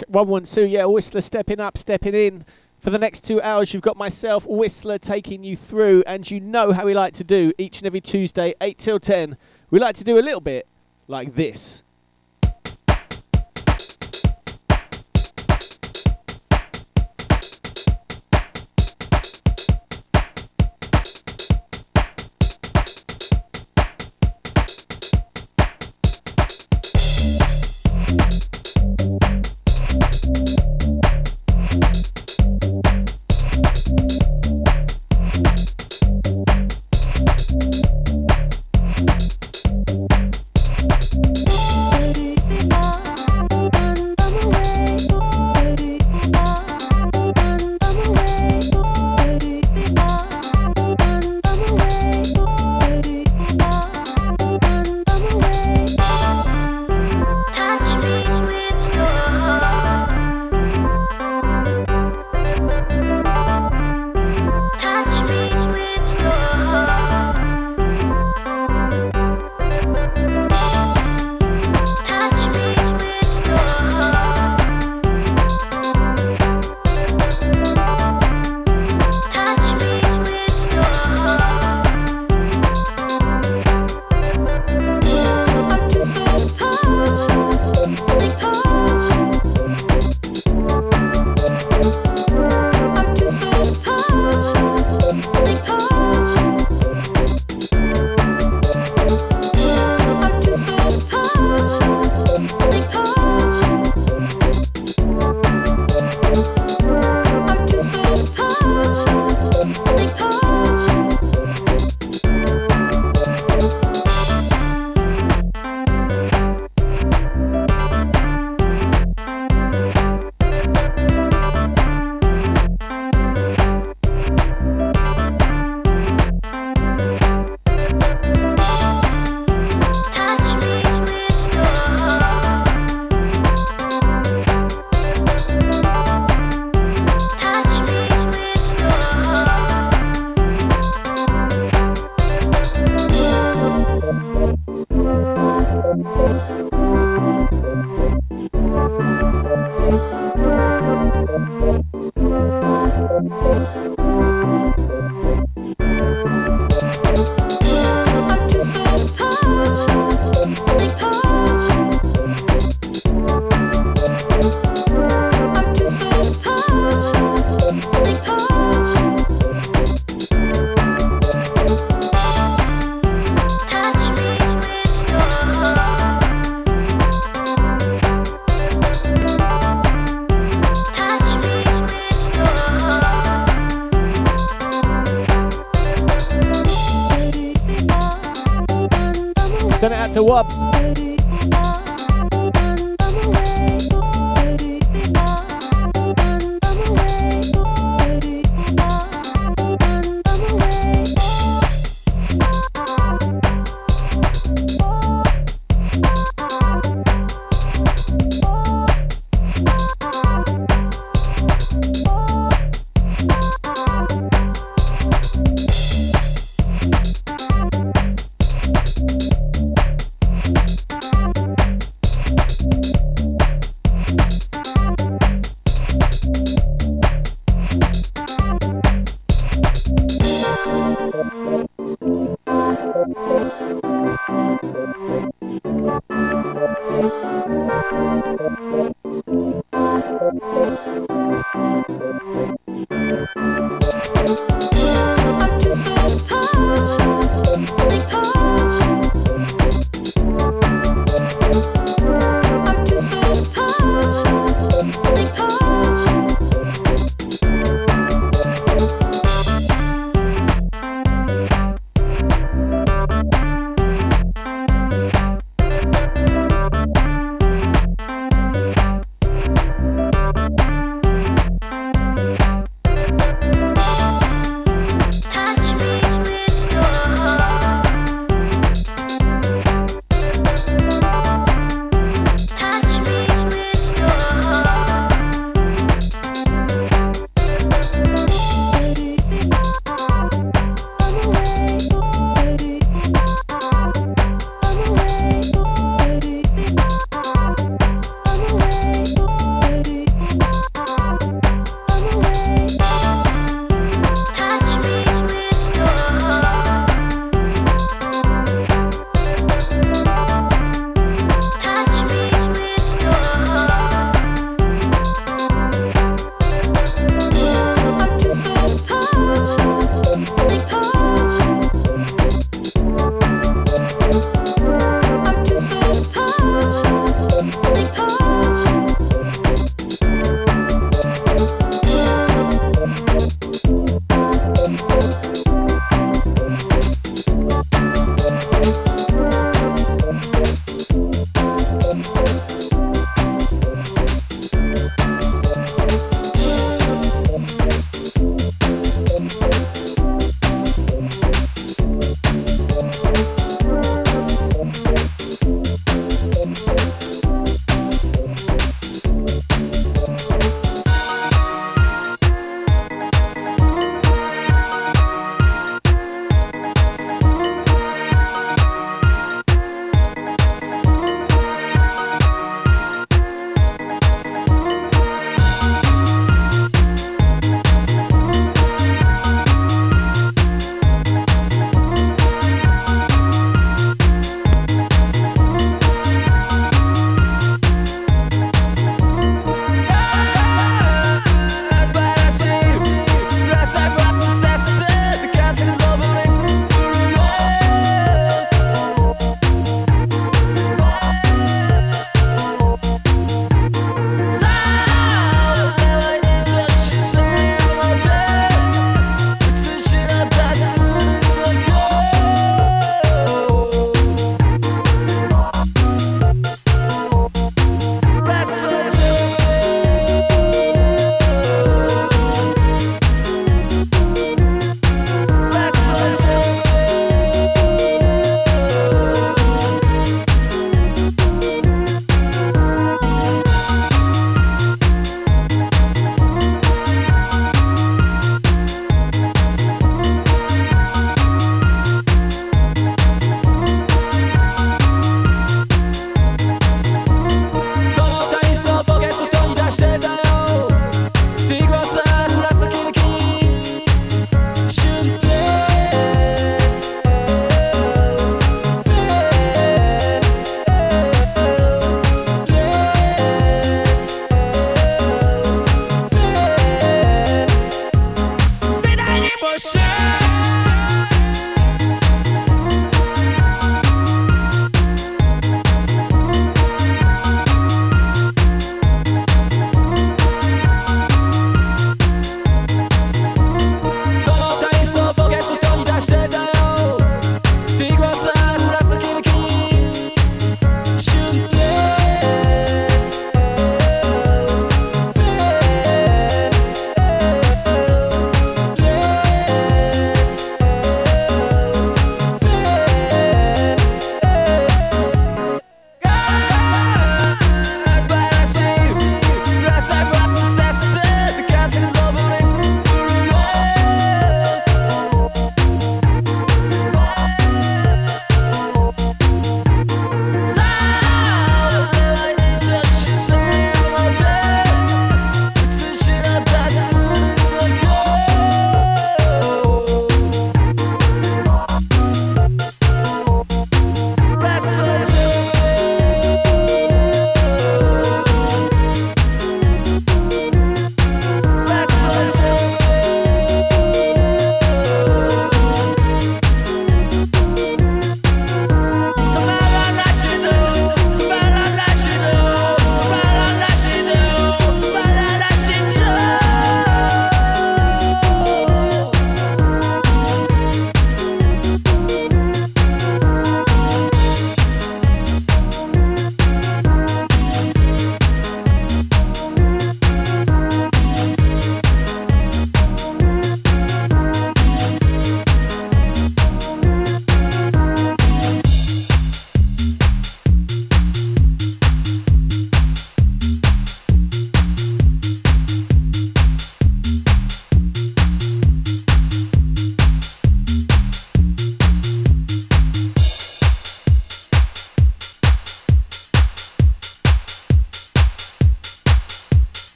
Ch- 112, yeah, Whistler stepping up, stepping in. For the next two hours, you've got myself, Whistler, taking you through, and you know how we like to do each and every Tuesday, 8 till 10. We like to do a little bit like this.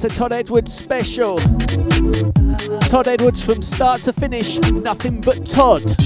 It's a Todd Edwards special. Todd Edwards from start to finish, nothing but Todd.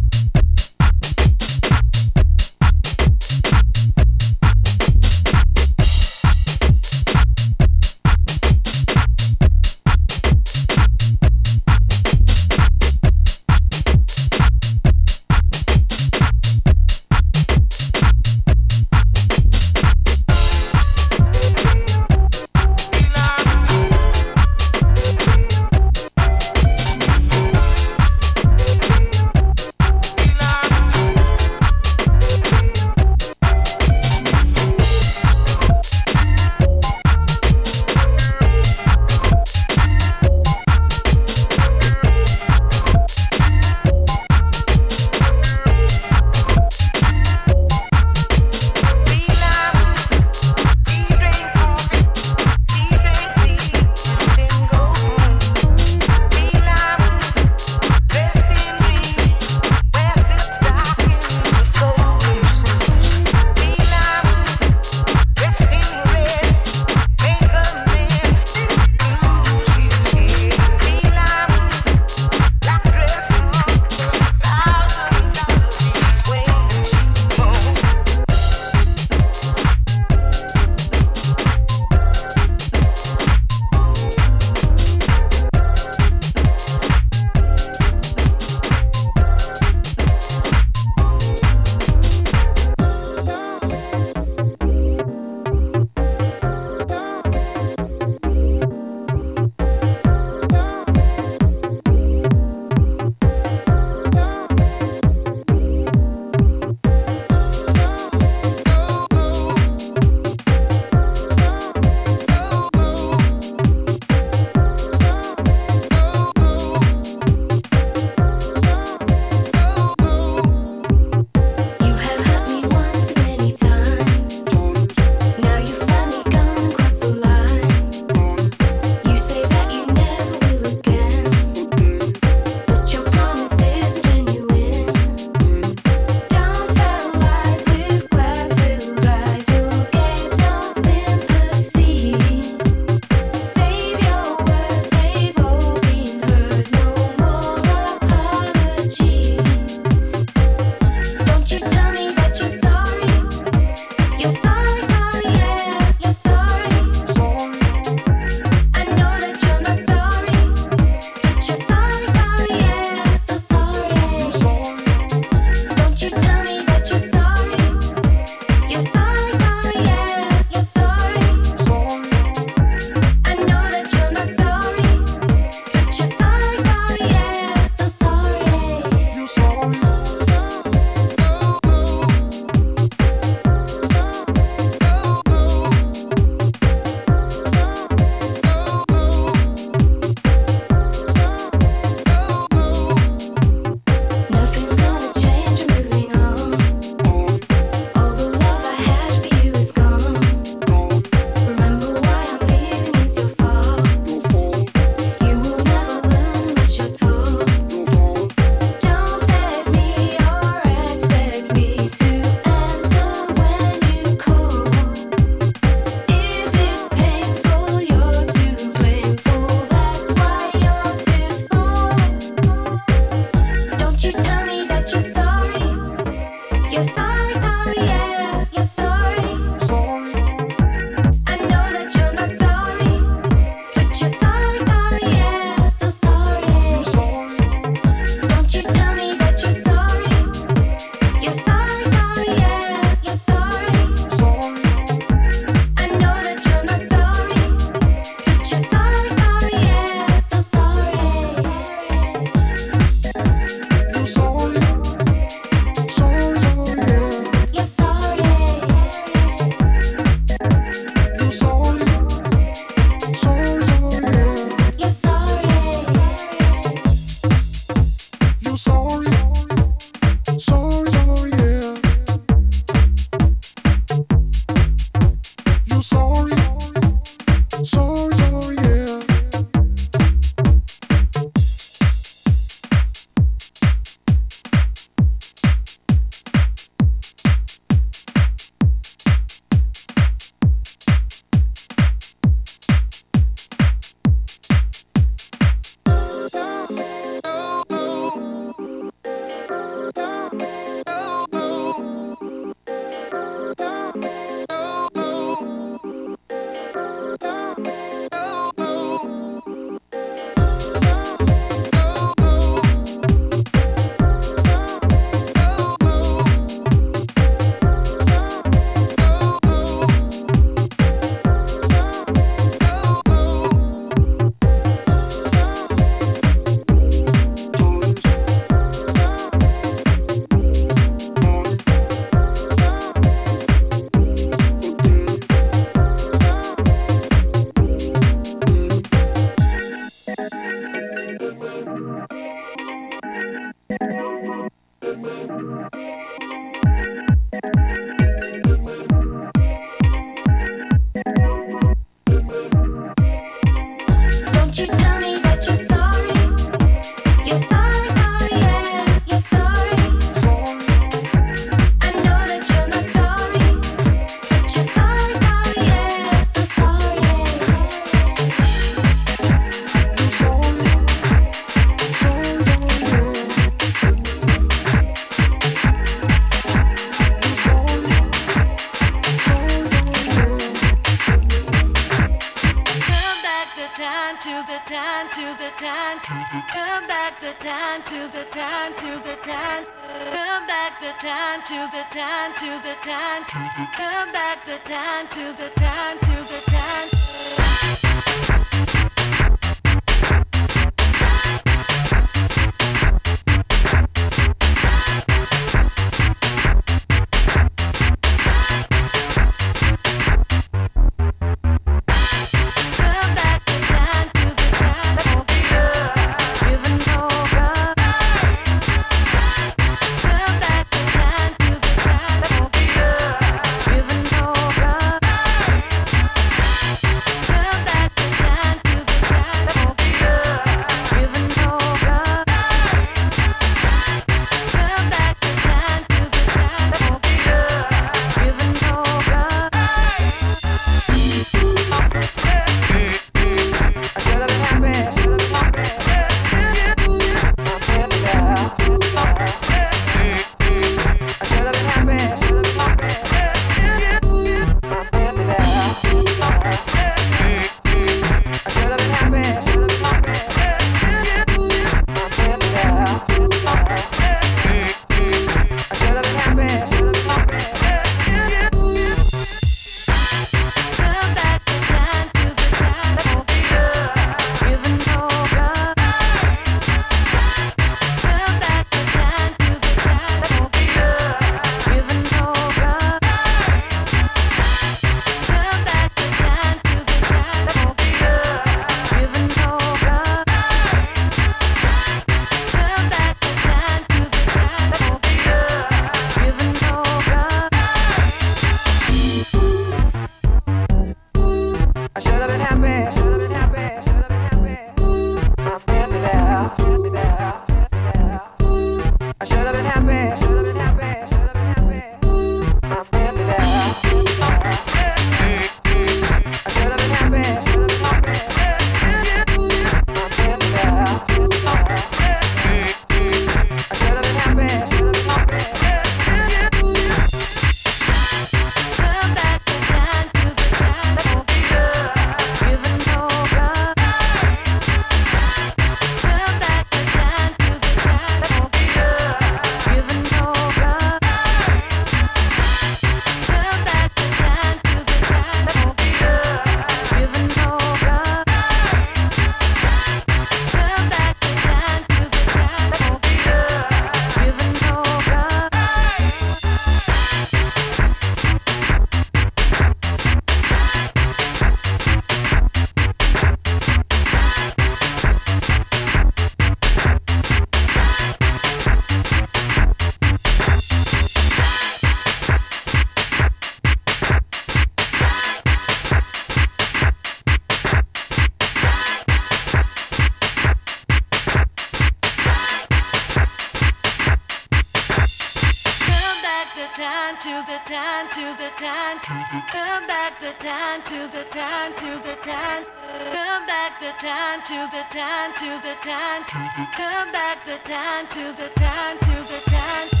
the time to the time to the time. Come back the time to the time to the time.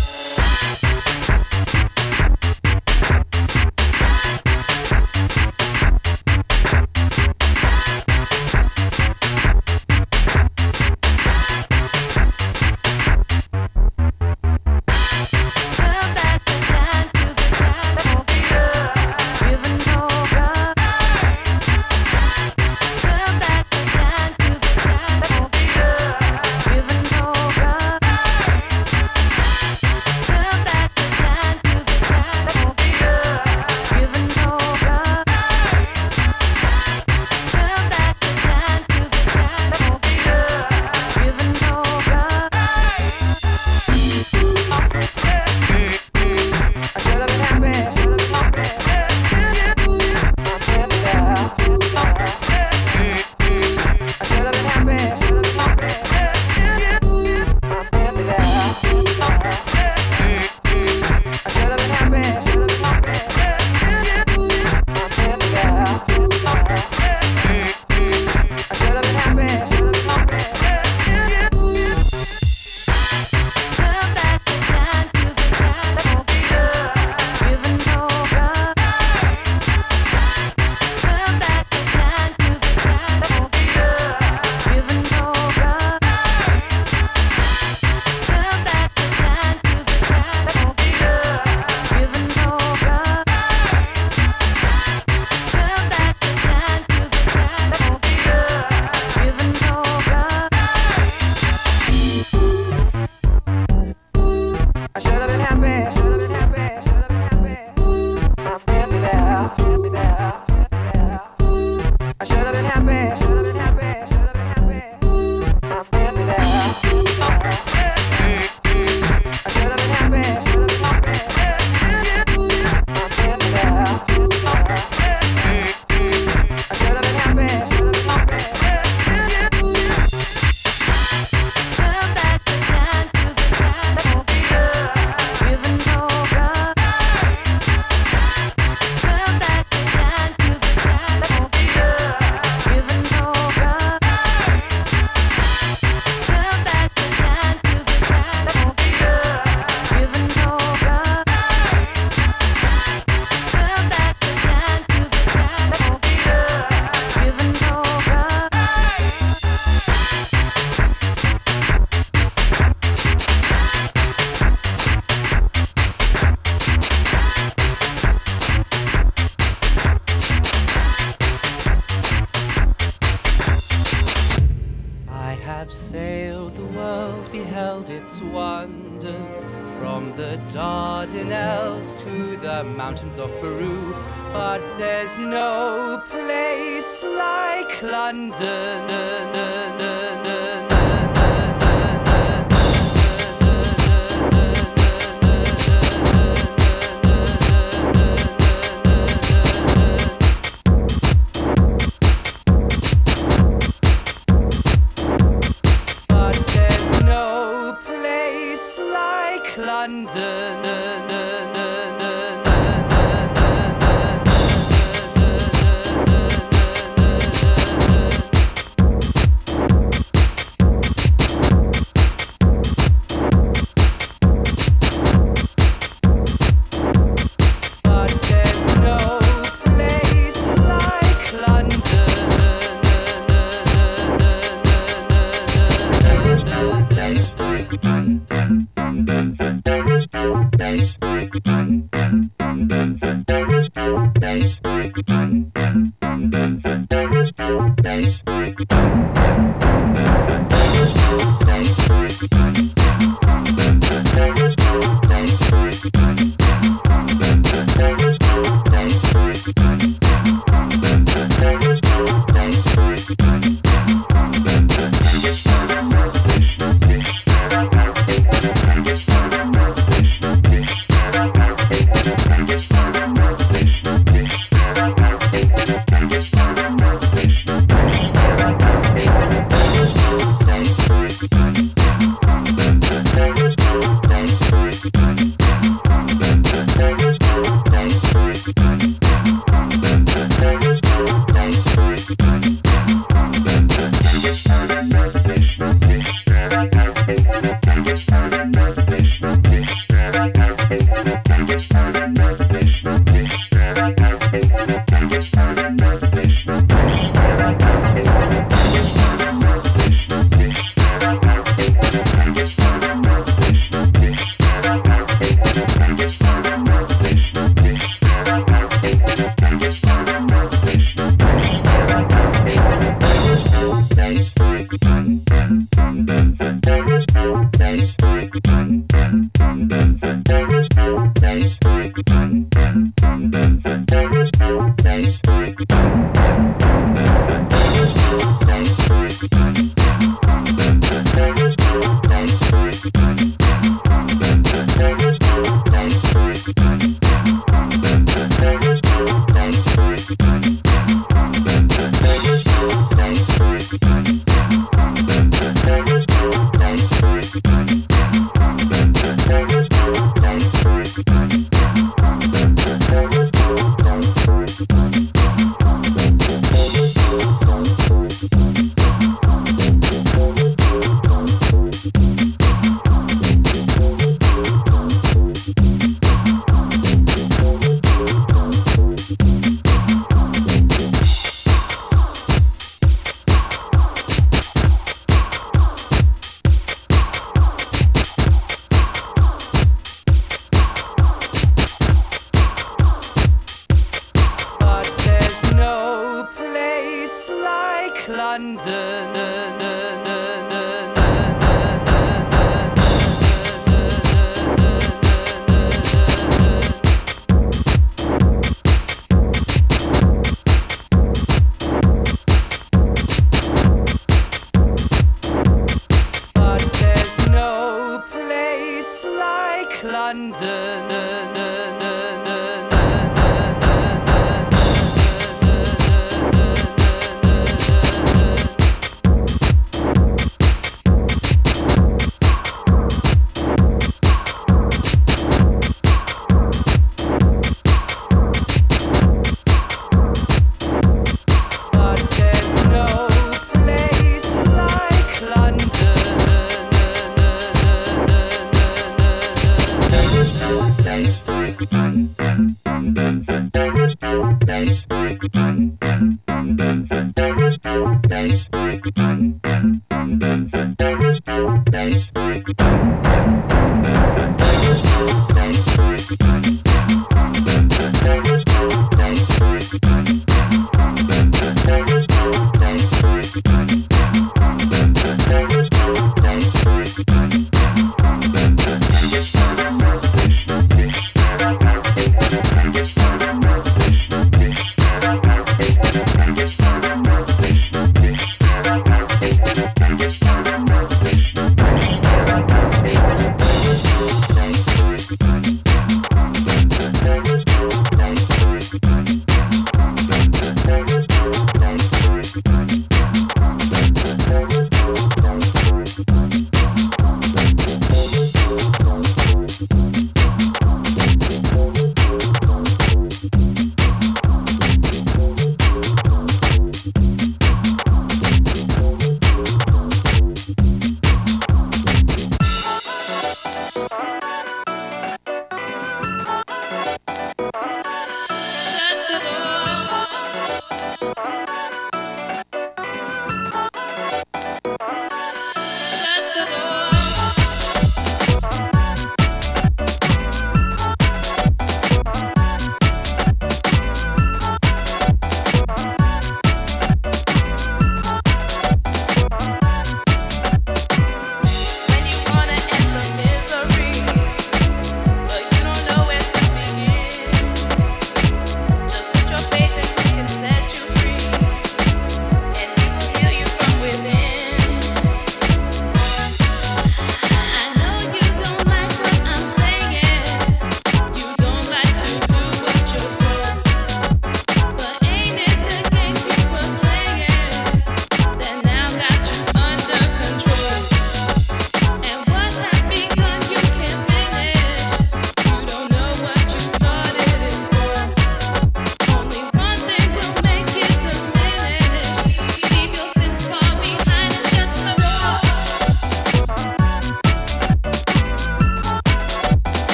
ne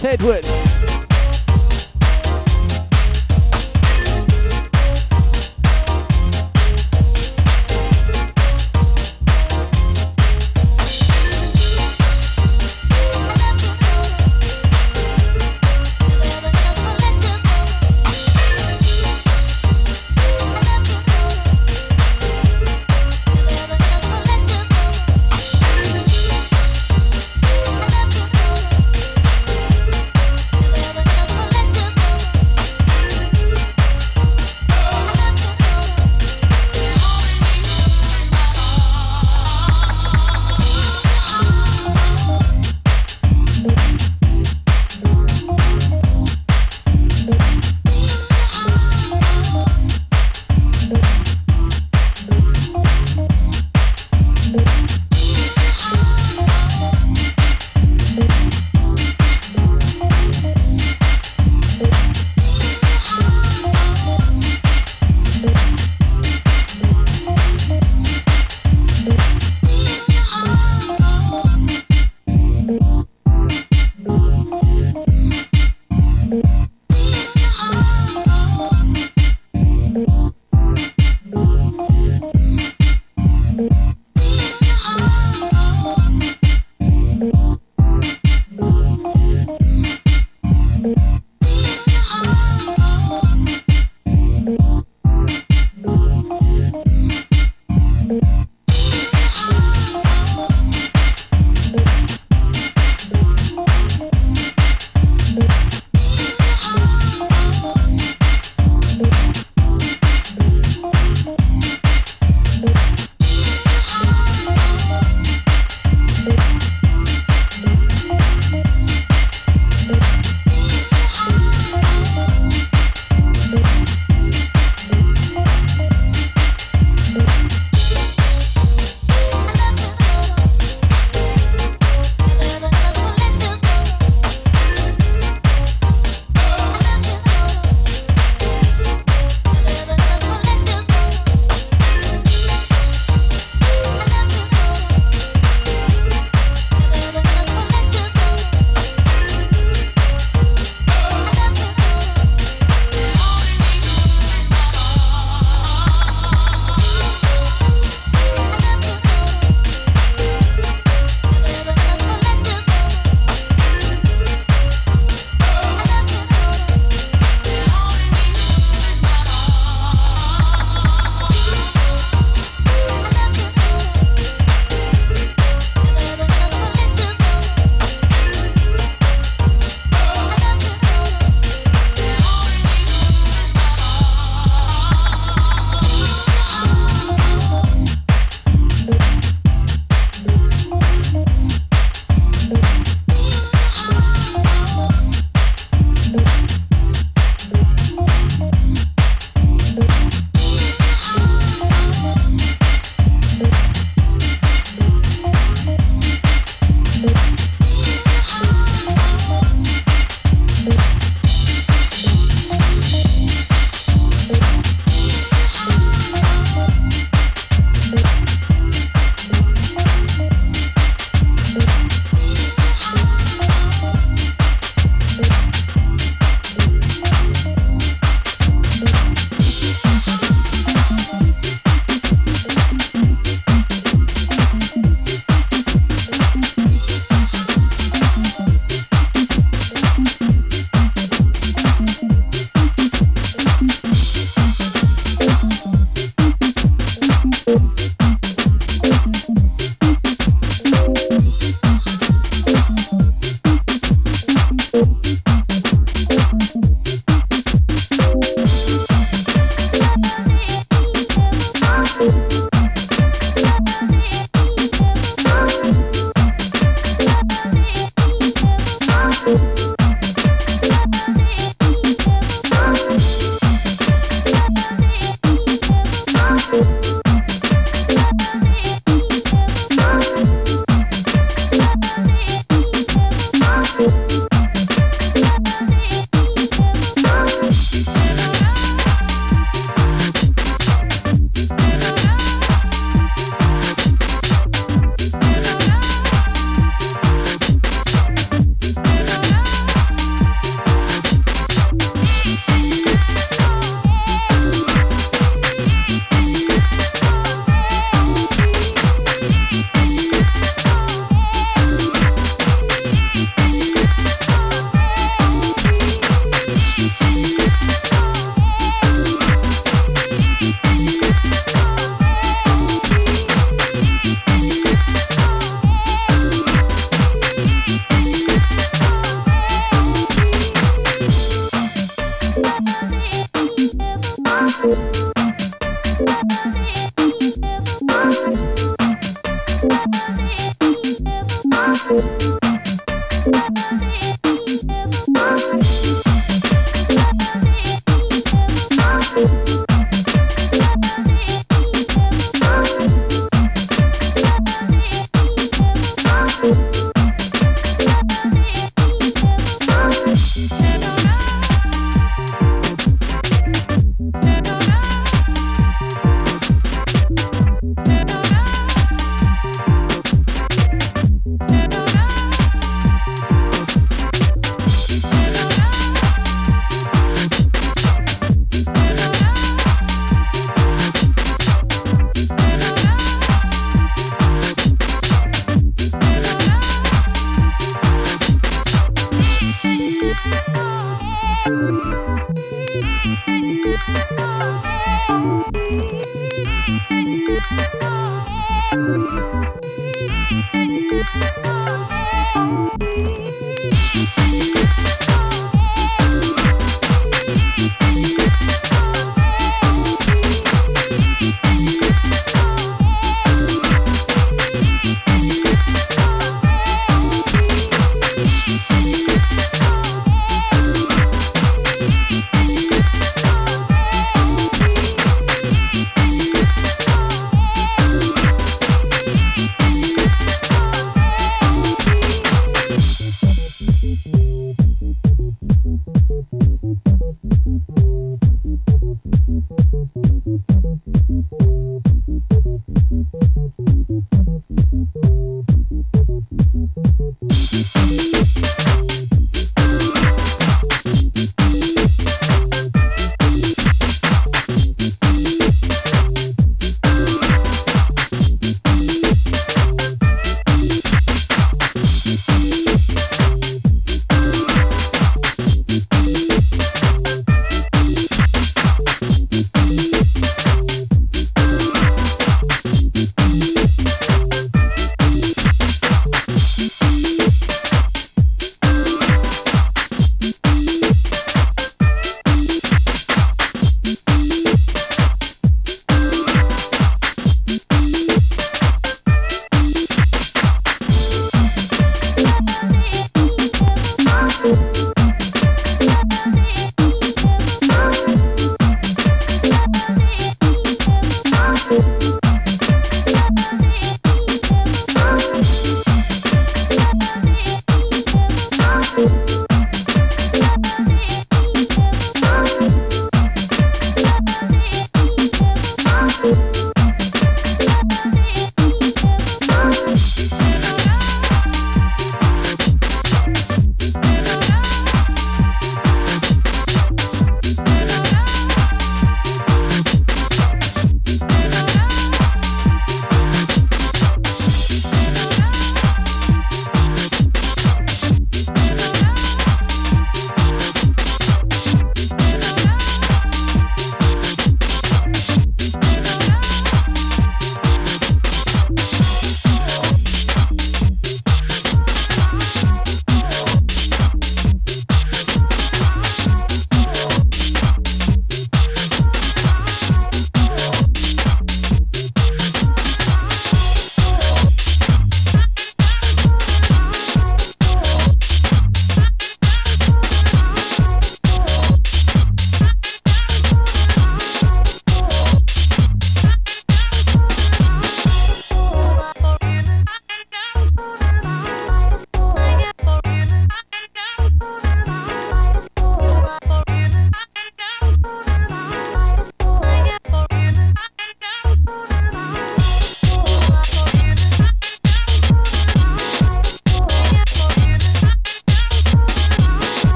Send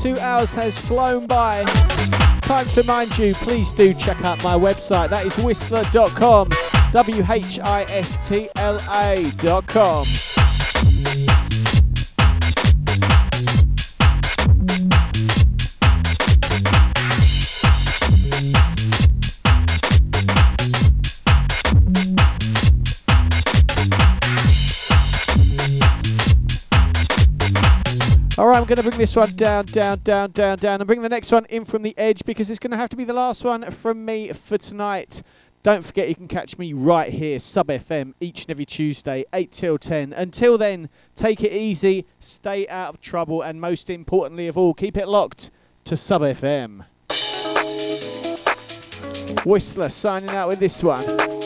two hours has flown by. Time to remind you, please do check out my website. That is whistla.com. W H I S T L A.com. I'm going to bring this one down, down, down, down, down, and bring the next one in from the edge because it's going to have to be the last one from me for tonight. Don't forget you can catch me right here, Sub FM, each and every Tuesday, 8 till 10. Until then, take it easy, stay out of trouble, and most importantly of all, keep it locked to Sub FM. Whistla signing out with this one.